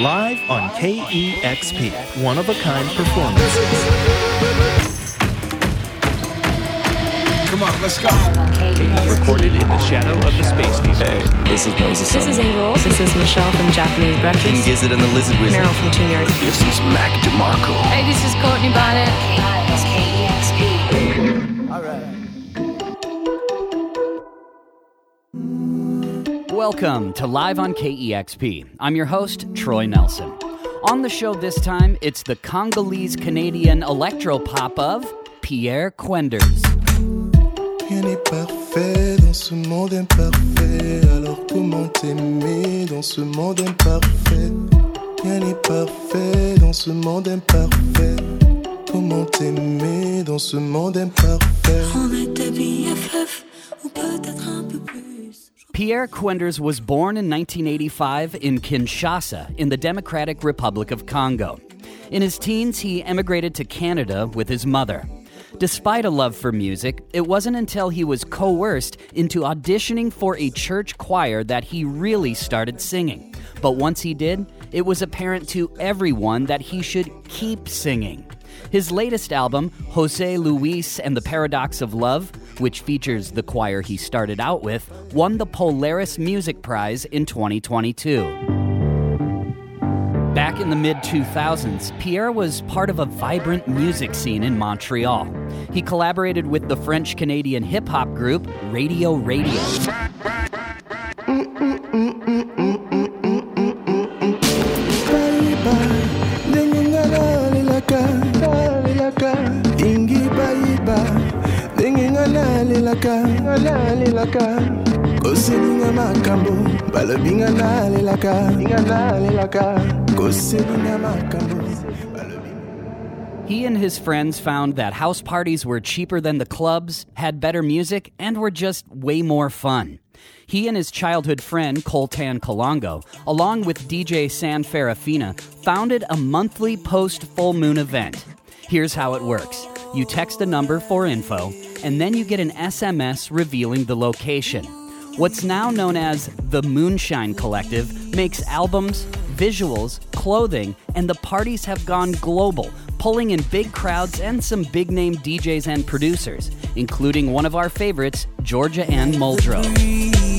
live on KEXP, one of a kind performances. Come on, let's go. Recorded in the shadow of the space station. This is Moses. This is Angel. This is Michelle from Japanese King Breakfast. Gizzard and the Lizard Wizard. Merrill from Tune-Yards. This is Mac DeMarco. Hey, this is Courtney Barnett. Welcome to Live on KEXP. I'm your host, Troy Nelson. On the show this time, it's the Congolese Canadian electro pop of Pierre Kwenders. Rien n'est parfait dans ce monde imparfait. Alors comment t'aimer dans ce monde imparfait? Rien n'est parfait dans ce monde imparfait. Comment t'aimer dans ce monde imparfait? On était BFF ou peut-être un peu plus. Pierre Kwenders was born in 1985 in Kinshasa, in the Democratic Republic of Congo. In his teens, he emigrated to Canada with his mother. Despite a love for music, it wasn't until he was coerced into auditioning for a church choir that he really started singing. But once he did, it was apparent to everyone that he should keep singing. His latest album, José Louis and the Paradox of Love, which features the choir he started out with, won the Polaris Music Prize in 2022. Back in the mid 2000s, Pierre was part of a vibrant music scene in Montreal. He collaborated with the French Canadian hip hop group Radio Radio. Mm, mm, mm. Koselinga makambo balobi nga nalelaka nalelaka koselinga makambo He and his friends found that house parties were cheaper than the clubs, had better music, and were just way more fun. He and his childhood friend, Coltan Kalongo, along with DJ San Farafina, founded a monthly post full moon event. Here's how it works. You text a number for info, and then you get an SMS revealing the location. What's now known as the Moonshine Collective makes albums, visuals, clothing, and the parties have gone global, pulling in big crowds and some big name DJs and producers, including one of our favorites, Georgia Ann Muldrow.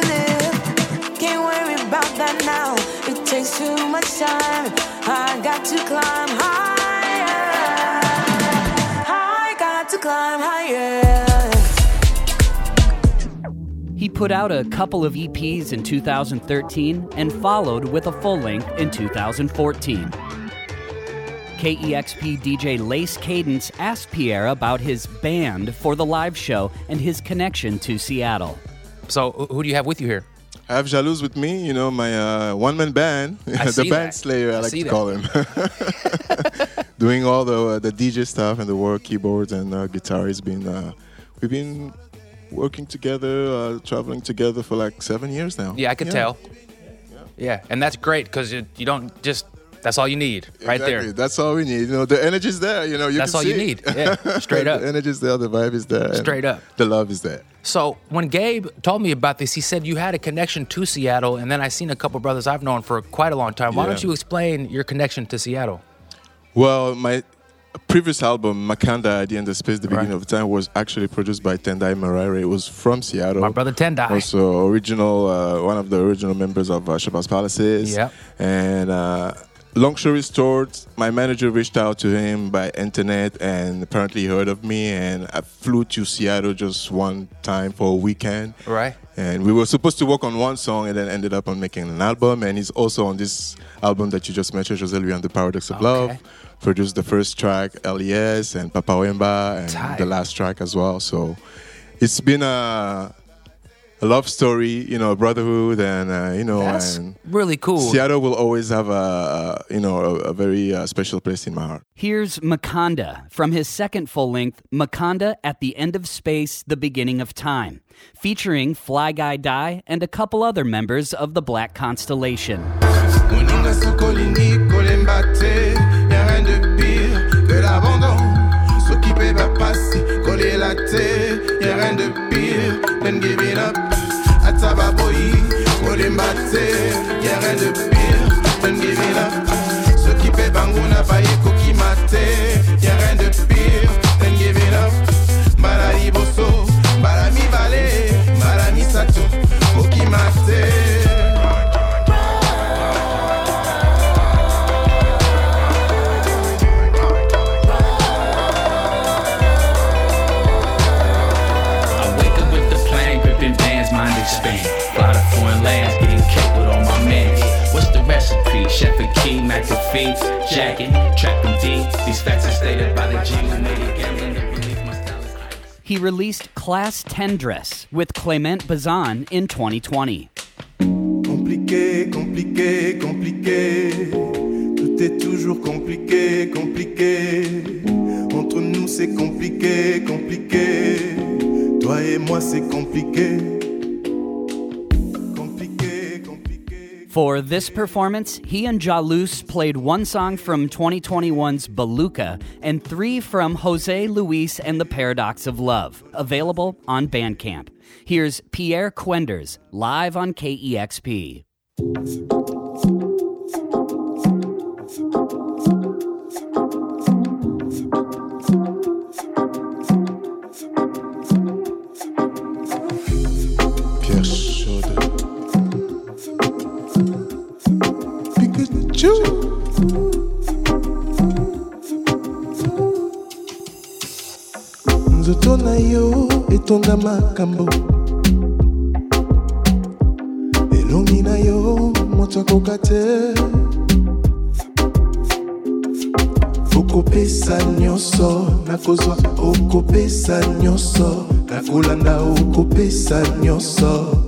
To live. Can't worry about that now. It takes too much time. I got to climb higher. I got to climb higher. He put out a couple of EPs in 2013 and followed with a full length in 2014. KEXP DJ Lace Cadence asked Pierre about his band for the live show and his connection to Seattle. So, who do you have with you here? I have Jalouse with me, you know, my uh, one man band, the band that. slayer, I I like to that. call him. Doing all the uh, the DJ stuff and the work, keyboards and uh, guitar. Has been uh, we've been working together, uh, traveling together for like seven years now. Yeah, I could tell. Yeah, and that's great because you, you don't just, that's all you need right Exactly. there. That's all we need. You know, the energy's there. You know, you That's all you need. Yeah, straight up. the energy's there. The vibe is there. Straight up. The love is there. So when Gabe told me about this, he said you had a connection to Seattle, and then I seen a couple brothers I've known for quite a long time. Why don't you explain your connection to Seattle? Well, my previous album, Makanda at the End of Space, the beginning Right. of time, was actually produced by Tendai Maraire. It was from Seattle. My brother Tendai. Also, original, uh, one of the original members of uh, Shabazz Palaces. Yeah. And uh, long story short, my manager reached out to him by internet and apparently he heard of me. And I flew to Seattle just one time for a weekend. Right. And we were supposed to work on one song and then ended up on making an album. And he's also on this album that you just mentioned, Jose Louis and the Paradox of Okay. Love. Produced the first track, LES, and Papa Wemba, and Tight. the last track as well. So it's been a a love story, you know, brotherhood, and uh, you know, That's and really cool. Seattle will always have a, a you know a, a very uh, special place in my heart. Here's Makanda from his second full length, Makanda at the End of Space, The Beginning of Time, featuring Fly Guy Dai and a couple other members of the Black Constellation. Moninga sokolini kolembate Y'a rien de pire, don't give it up Ceux qui paient bangou n'a pas écouté Released Classe Tendresse with Clement Bazin in 2020. Compliqué, compliqué, compliqué. Tout est toujours compliqué, compliqué. Entre nous c'est compliqué, compliqué. Toi et moi c'est. Compliqué, For this performance, he and Jalouse played one song from 2021's Beluga and three from José Louis and the Paradox of Love, available on Bandcamp. Here's Pierre Kwenders live on KEXP. Nzoto na yo etonda makambo. Elongi na yo moto akoka te. Okopesa nyonso nakozwa okopesa nyonso. Nakolanda okopesa nyonso.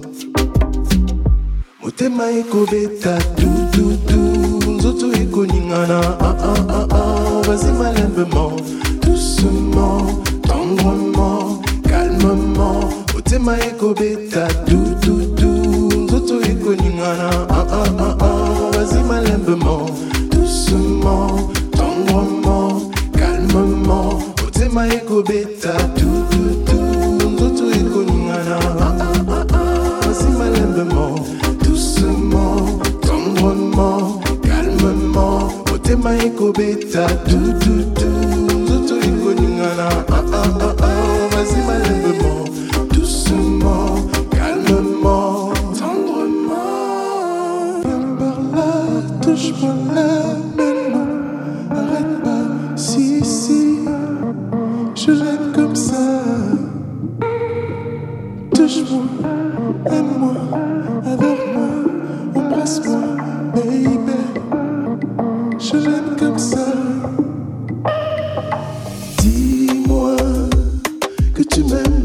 Motema ekobeta dududu nzoto ekoningana ah, ah, ah, ah. vas-y malembement doucement tendrement calmement motema ekobeta dududu nzoto ekoningana ah, ah, ah, ah. vas-y malembement doucement. Tendrement calmement. Motema ekobeta dududu nzoto ekoningana ah, ah, ah, ah. vas-y malembement doucement. Tendrement calmement. Motema ekobeta dududu tu m'aimes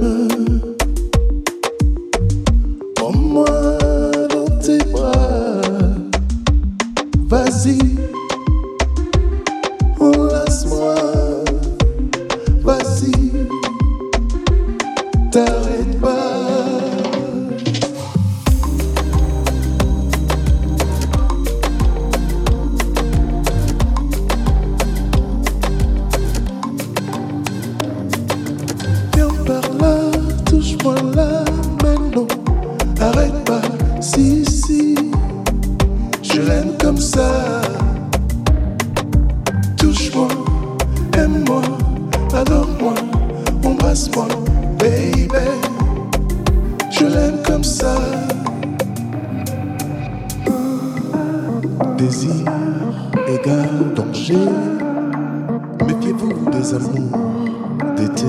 Désir égale danger. Méfiez-vous des amours d'été.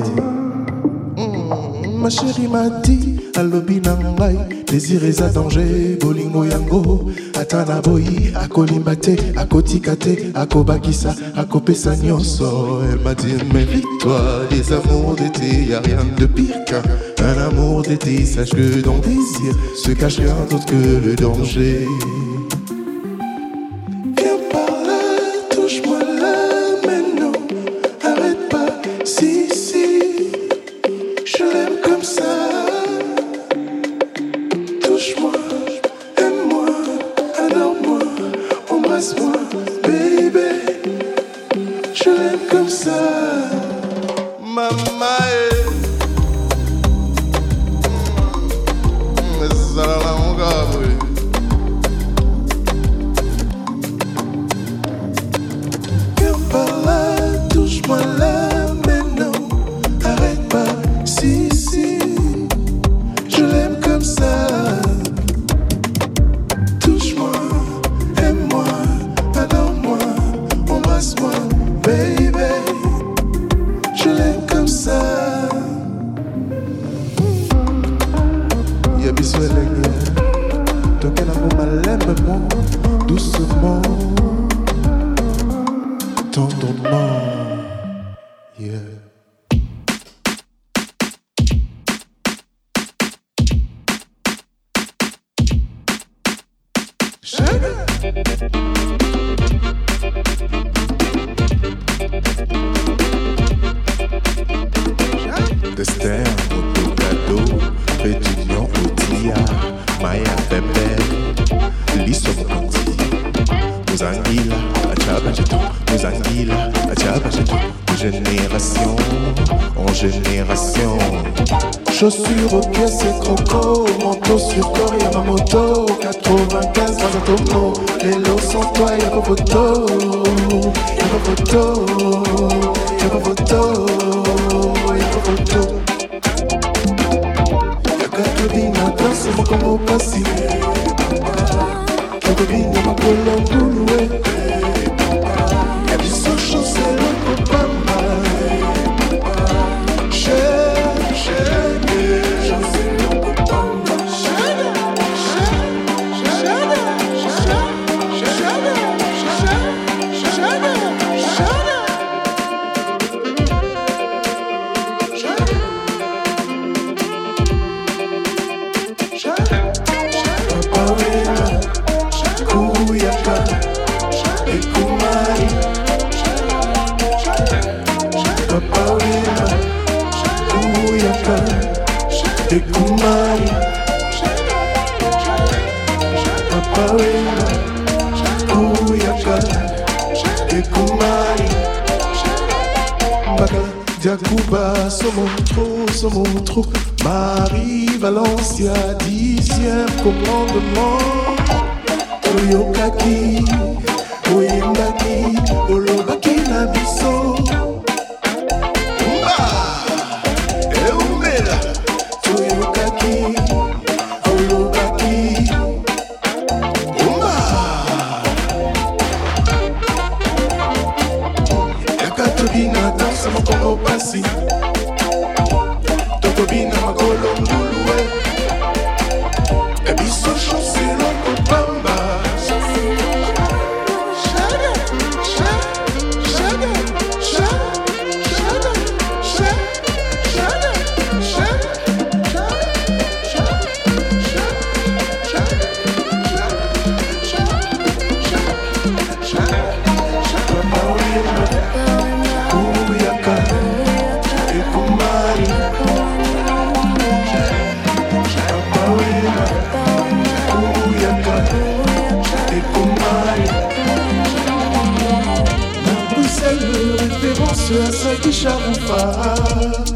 Mm, Ma chérie m'a dit alobi na ngai désir danger bolingo yango ata na boyi akolimba te akotika te akobakisa akopesa nyonso elle m'a dit méfie-toi des amours d'été y a rien de pire qu'un un amour d'été sache que dans le désir se cache rien d'autre que le danger dans ton mot. Sans toi, y'a pas photo. Y'a pas photo. Y'a pas photo. Y'a pas photo. Y'a qu'à te dire, maintenant, c'est mon combo passé. Y'a pas de vie, y'a pas de l'endoulé. Y'a du sang. Somontro, Somontro, Marie, Valencia, dixième commandement. Oyokaki, Oyembaki, Olobaki na biso. Eh, Yaka pasi. Suas aqui não farra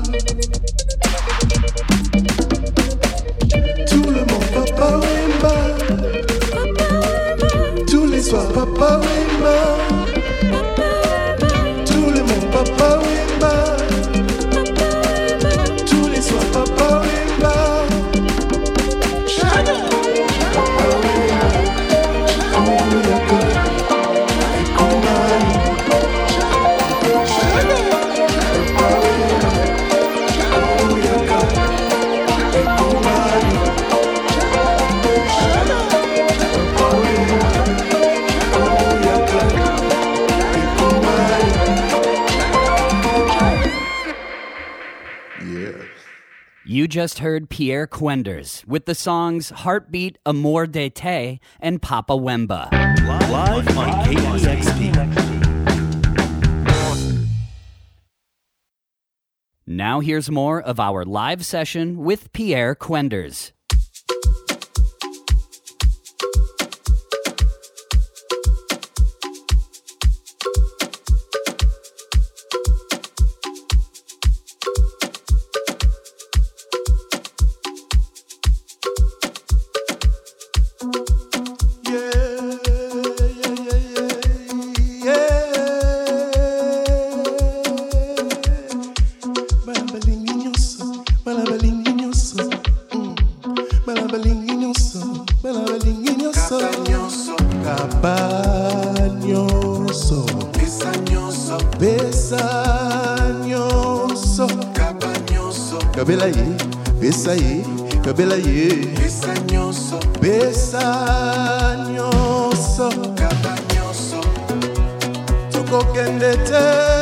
You just heard Pierre Kwenders with the songs Heartbeat, Amour d'été, and Papa Wemba. Live on KEXP. Now here's more of our live session with Pierre Kwenders. Kabela ye besa ye kabela ye. Besa nyonso. Kaba nyonso. Tokokende te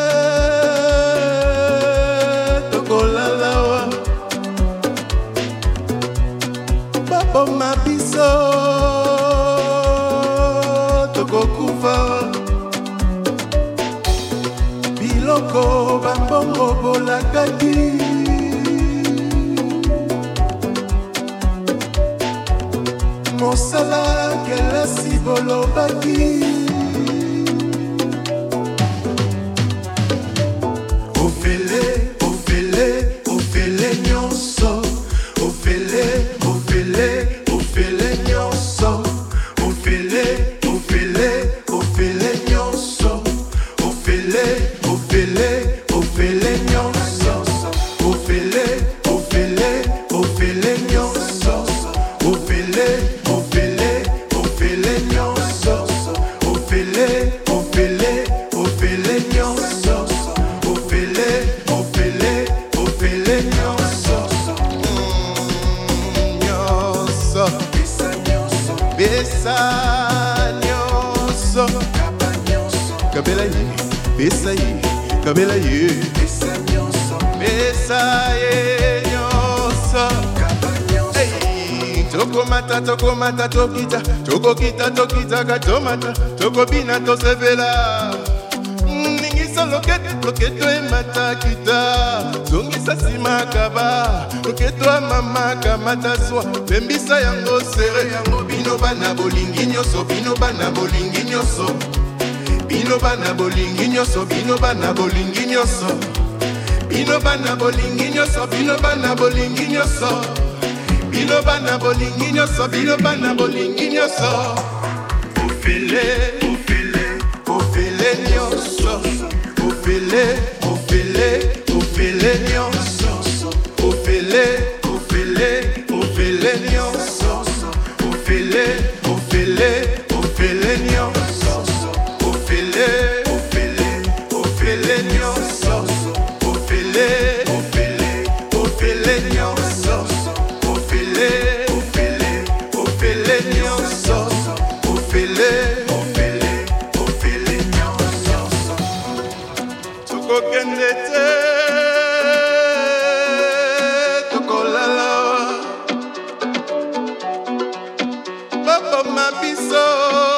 bolakaki mosala kelasi bolobaki besa nyonso. Kabela ye besa ye kabela ye. Besa ye nyonso. Tokomata tokomata tokita tokokita tokitaka tomata tokobina tosepela loketo loketo emata kita. Zongisa nsima kaba loketo amama kamata swa. Pembisa yango sere yango bino bana bolingi nyonso bino bana bolingi nyonso bino bana bolingi nyonso bino bana bolingi nyonso bino bana bolingi nyonso bino bana bolingi nyonso bino bana bolingi nyonso bino bana bolingi nyonso ofele ofele ofele ofele nyonso of my peace. Oh.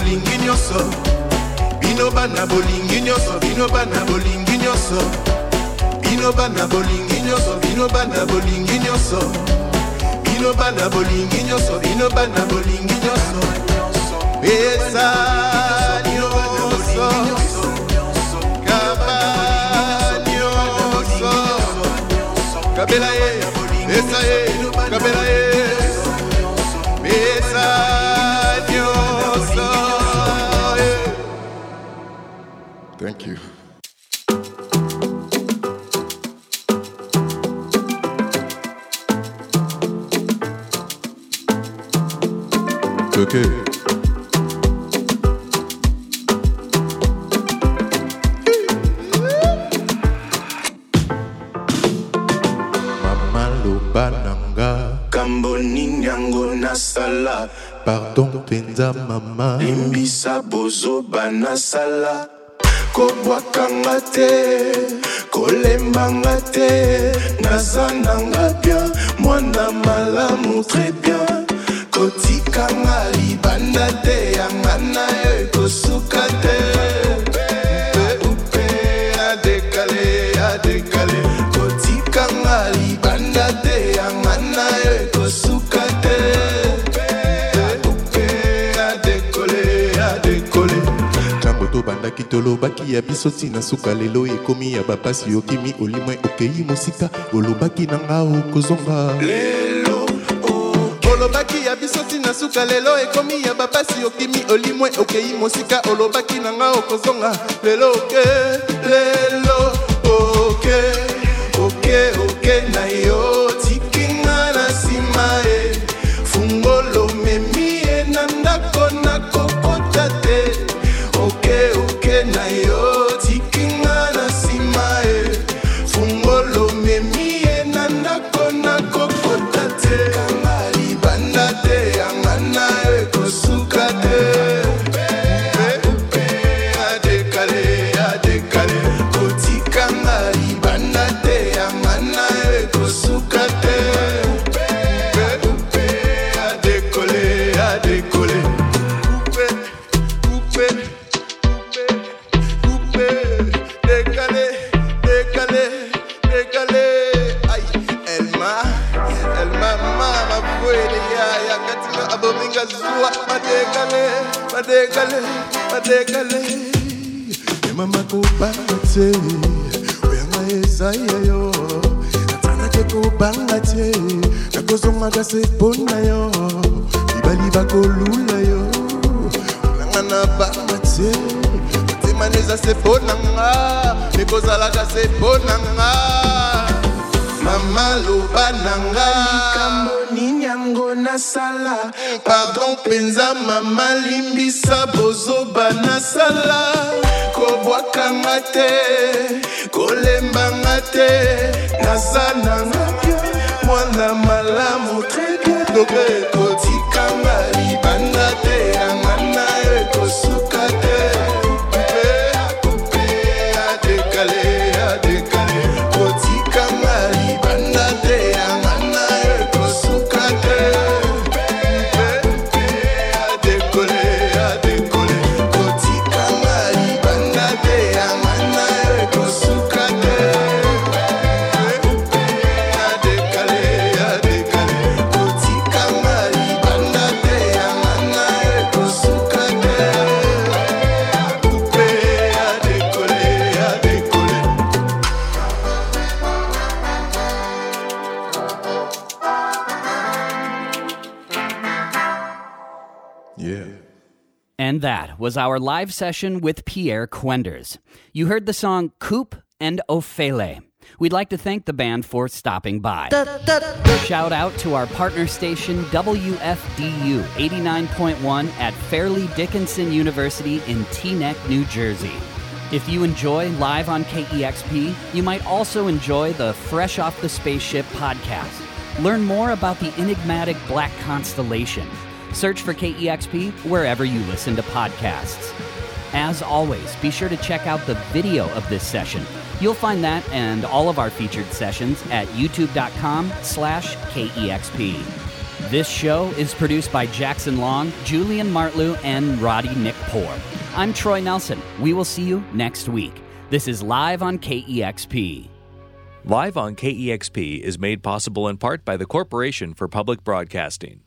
Bolingi nyonso. Bino bana bolingi nyonso bino bana bolingi nyonso. Bino bana bolingi nyonso bino bana bolingi nyonso. Bino bana bolingi nyonso bino bana bolingi nyonso. Eza nyonso. Kabela ye eza ye. Kabela ye Thank you. Okay. Mama loba nanga kambo yango nasala pardon mpenza mama limbisa bozoba nasala kobwakanga te kolembanga te. Naza nanga bien mwana malamu très bien. Kotikanga libanda te yanga na yo ekosuka te. Upe adekale adekale. Kotikanga tobandaki tolobaki ya biso ntina suka lelo ekomi ya bapasi okimi olimwe okei mosika olobaki nanga okozonga lelo olobaki ya biso ntina suka lelo ekomi ya bapasi okimi olimwe okei mosika olobaki nanga okozonga lelo oke. Lelo oke oke oke na yo natanake kobanga te nakozongaka se mpo na yo. Libali bakolula yo. Nanga na banga te motema neza se mpo na nga ekozalaka se mpo na nga. Mama loba na nga nini yango nasala. Pardon mpenza mama limbisa bozoba nasala. Kobwakanga te kolembanga te naza nanga na malamu 3 degré kotikanga libanda te yanga that was our live session with Pierre Kwenders. You heard the song Coupe and Ofele. We'd like to thank the band for stopping by. Shout out to our partner station WFDU 89.1 at Fairleigh Dickinson University in Teaneck, New Jersey. If you enjoy Live on KEXP, you might also enjoy the Fresh Off the Spaceship podcast. Learn more about the enigmatic black constellation. Search for KEXP wherever you listen to podcasts. As always, be sure to check out the video of this session. You'll find that and all of our featured sessions at youtube.com slash KEXP. This show is produced by Jackson Long, Julian Martlew, and Roddy Nick Poor. I'm Troy Nelson. We will see you next week. This is live on KEXP. Live on KEXP is made possible in part by the Corporation for Public Broadcasting.